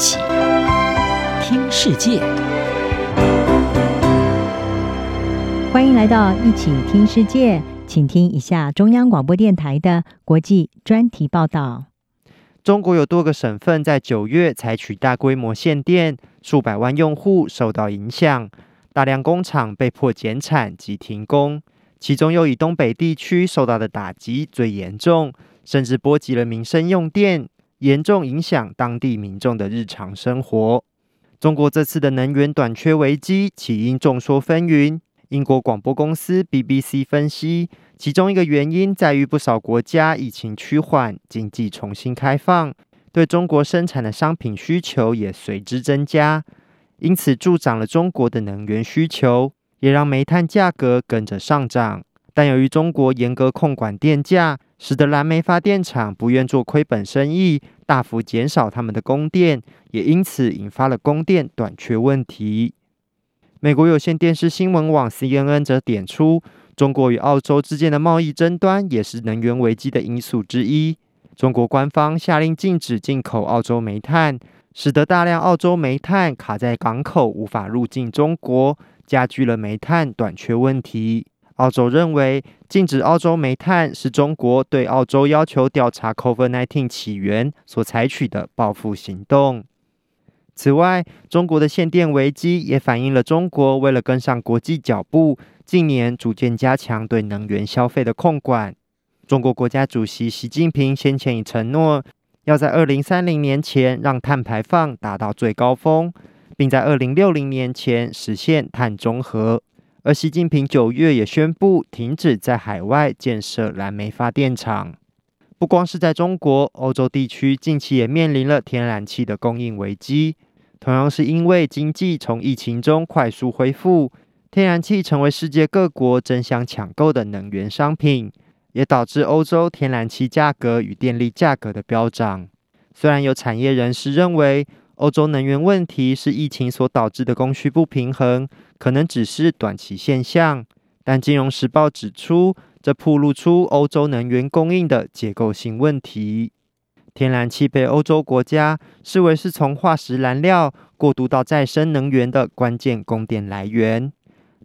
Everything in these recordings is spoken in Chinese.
起听世界，欢迎来到一起听世界，请听一下中央广播电台的国际专题报道。中国有多个省份在九月采取大规模限电，数百万用户受到影响，大量工厂被迫减产及停工。其中又以东北地区受到的打击最严重，甚至波及了民生用电，严重影响当地民众的日常生活。中国这次的能源短缺危机起因众说纷纭。英国广播公司 BBC 分析，其中一个原因在于不少国家疫情趋缓，经济重新开放，对中国生产的商品需求也随之增加，因此助长了中国的能源需求。也让煤炭价格跟着上涨，但由于中国严格控管电价，使得燃煤发电厂不愿做亏本生意，大幅减少他们的供电，也因此引发了供电短缺问题。美国有线电视新闻网 CNN 则点出，中国与澳洲之间的贸易争端也是能源危机的因素之一。中国官方下令禁止进口澳洲煤炭，使得大量澳洲煤炭卡在港口，无法入境中国。加剧了煤炭短缺问题。澳洲认为，禁止澳洲煤炭是中国对澳洲要求调查 COVID-19 起源所采取的报复行动。此外，中国的限电危机也反映了中国为了跟上国际脚步，近年逐渐加强对能源消费的控管。中国国家主席习近平先前已承诺，要在二零三零年前让碳排放达到最高峰。并在二零六零年前实现碳中和，而习近平九月也宣布停止在海外建设燃煤发电厂。不光是在中国，欧洲地区近期也面临了天然气的供应危机。同样是因为经济从疫情中快速恢复，天然气成为世界各国争相抢购的能源商品，也导致欧洲天然气价格与电力价格的飙涨。虽然有产业人士认为，欧洲能源问题是疫情所导致的供需不平衡，可能只是短期现象。但《金融时报》指出，这暴露出欧洲能源供应的结构性问题。天然气被欧洲国家视为是从化石燃料过渡到再生能源的关键供电来源，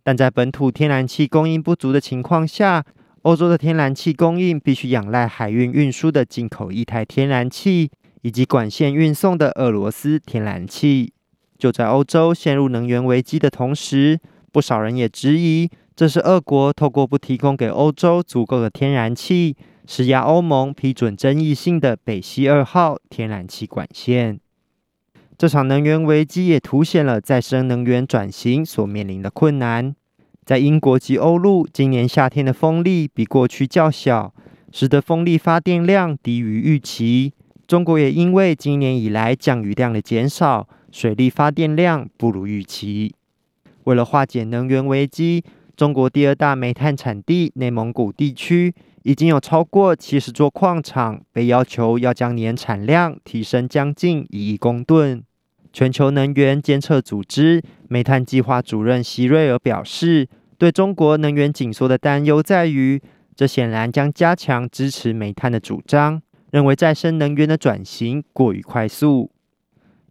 但在本土天然气供应不足的情况下，欧洲的天然气供应必须仰赖海运运输的进口液态天然气。以及管线运送的俄罗斯天然气，就在欧洲陷入能源危机的同时，不少人也质疑，这是俄国透过不提供给欧洲足够的天然气，施压欧盟批准争议性的北溪二号天然气管线。这场能源危机也凸显了再生能源转型所面临的困难。在英国及欧陆，今年夏天的风力比过去较小，使得风力发电量低于预期。中国也因为今年以来降雨量的减少，水力发电量不如预期。为了化解能源危机，中国第二大煤炭产地内蒙古地区已经有超过七十座矿场被要求要将年产量提升将近一亿公吨。全球能源监测组织煤炭计划主任席瑞尔表示，对中国能源紧缩的担忧在于，这显然将加强支持煤炭的主张。认为再生能源的转型过于快速。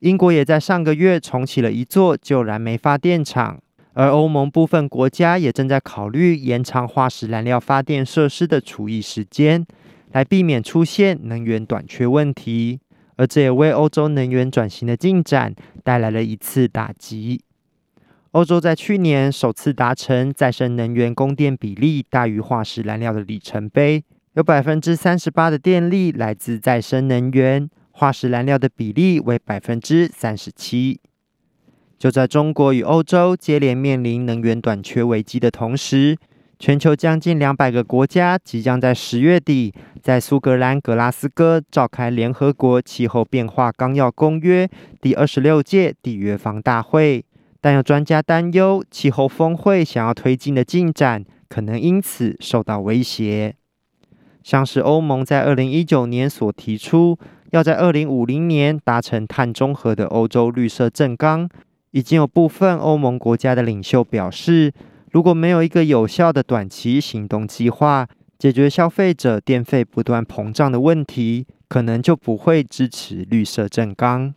英国也在上个月重启了一座旧燃煤发电厂，而欧盟部分国家也正在考虑延长化石燃料发电设施的除役时间，来避免出现能源短缺问题。而这也为欧洲能源转型的进展带来了一次打击。欧洲在去年首次达成再生能源供电比例大于化石燃料的里程碑。有百分之三十八的电力来自再生能源，化石燃料的比例为百分之三十七。就在中国与欧洲接连面临能源短缺危机的同时，全球将近两百个国家即将在十月底在苏格兰格拉斯哥召开联合国气候变化纲要公约第二十六届缔约方大会。但有专家担忧，气候峰会想要推进的进展可能因此受到威胁。像是欧盟在二零一九年所提出，要在二零五零年达成碳中和的欧洲绿色正纲，已经有部分欧盟国家的领袖表示，如果没有一个有效的短期行动计划，解决消费者电费不断膨胀的问题，可能就不会支持绿色正纲。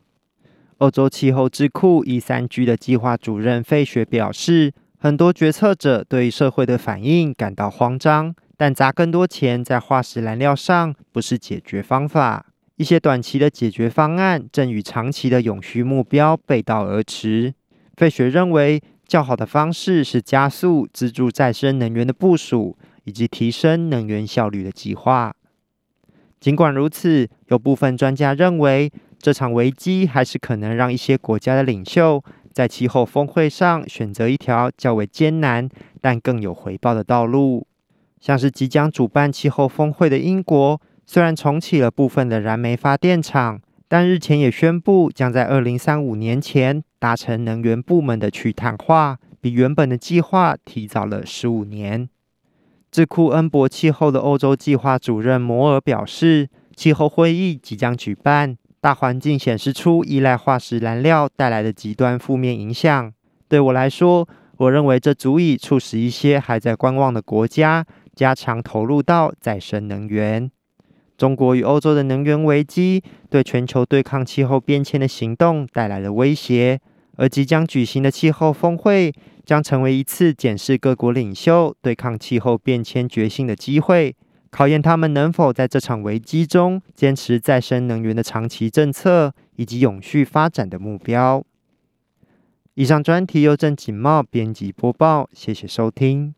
欧洲气候智库 E3G 的计划主任费雪表示，很多决策者对社会的反应感到慌张，但砸更多钱在化石燃料上不是解决方法。一些短期的解决方案正与长期的永续目标背道而驰。费雪认为，较好的方式是加速资助再生能源的部署，以及提升能源效率的计划。尽管如此，有部分专家认为，这场危机还是可能让一些国家的领袖在气候峰会上选择一条较为艰难但更有回报的道路。像是即将主办气候峰会的英国，虽然重启了部分的燃煤发电厂，但日前也宣布将在二零三五年前达成能源部门的去碳化，比原本的计划提早了十五年。智库恩博气候的欧洲计划主任摩尔表示，气候会议即将举办。大环境显示出依赖化石燃料带来的极端负面影响。对我来说，我认为这足以促使一些还在观望的国家加强投入到再生能源。中国与欧洲的能源危机对全球对抗气候变迁的行动带来了威胁，而即将举行的气候峰会将成为一次检视各国领袖对抗气候变迁决心的机会。考验他们能否在这场危机中坚持再生能源的长期政策以及永续发展的目标。以上专题由郑锦茂编辑播报，谢谢收听。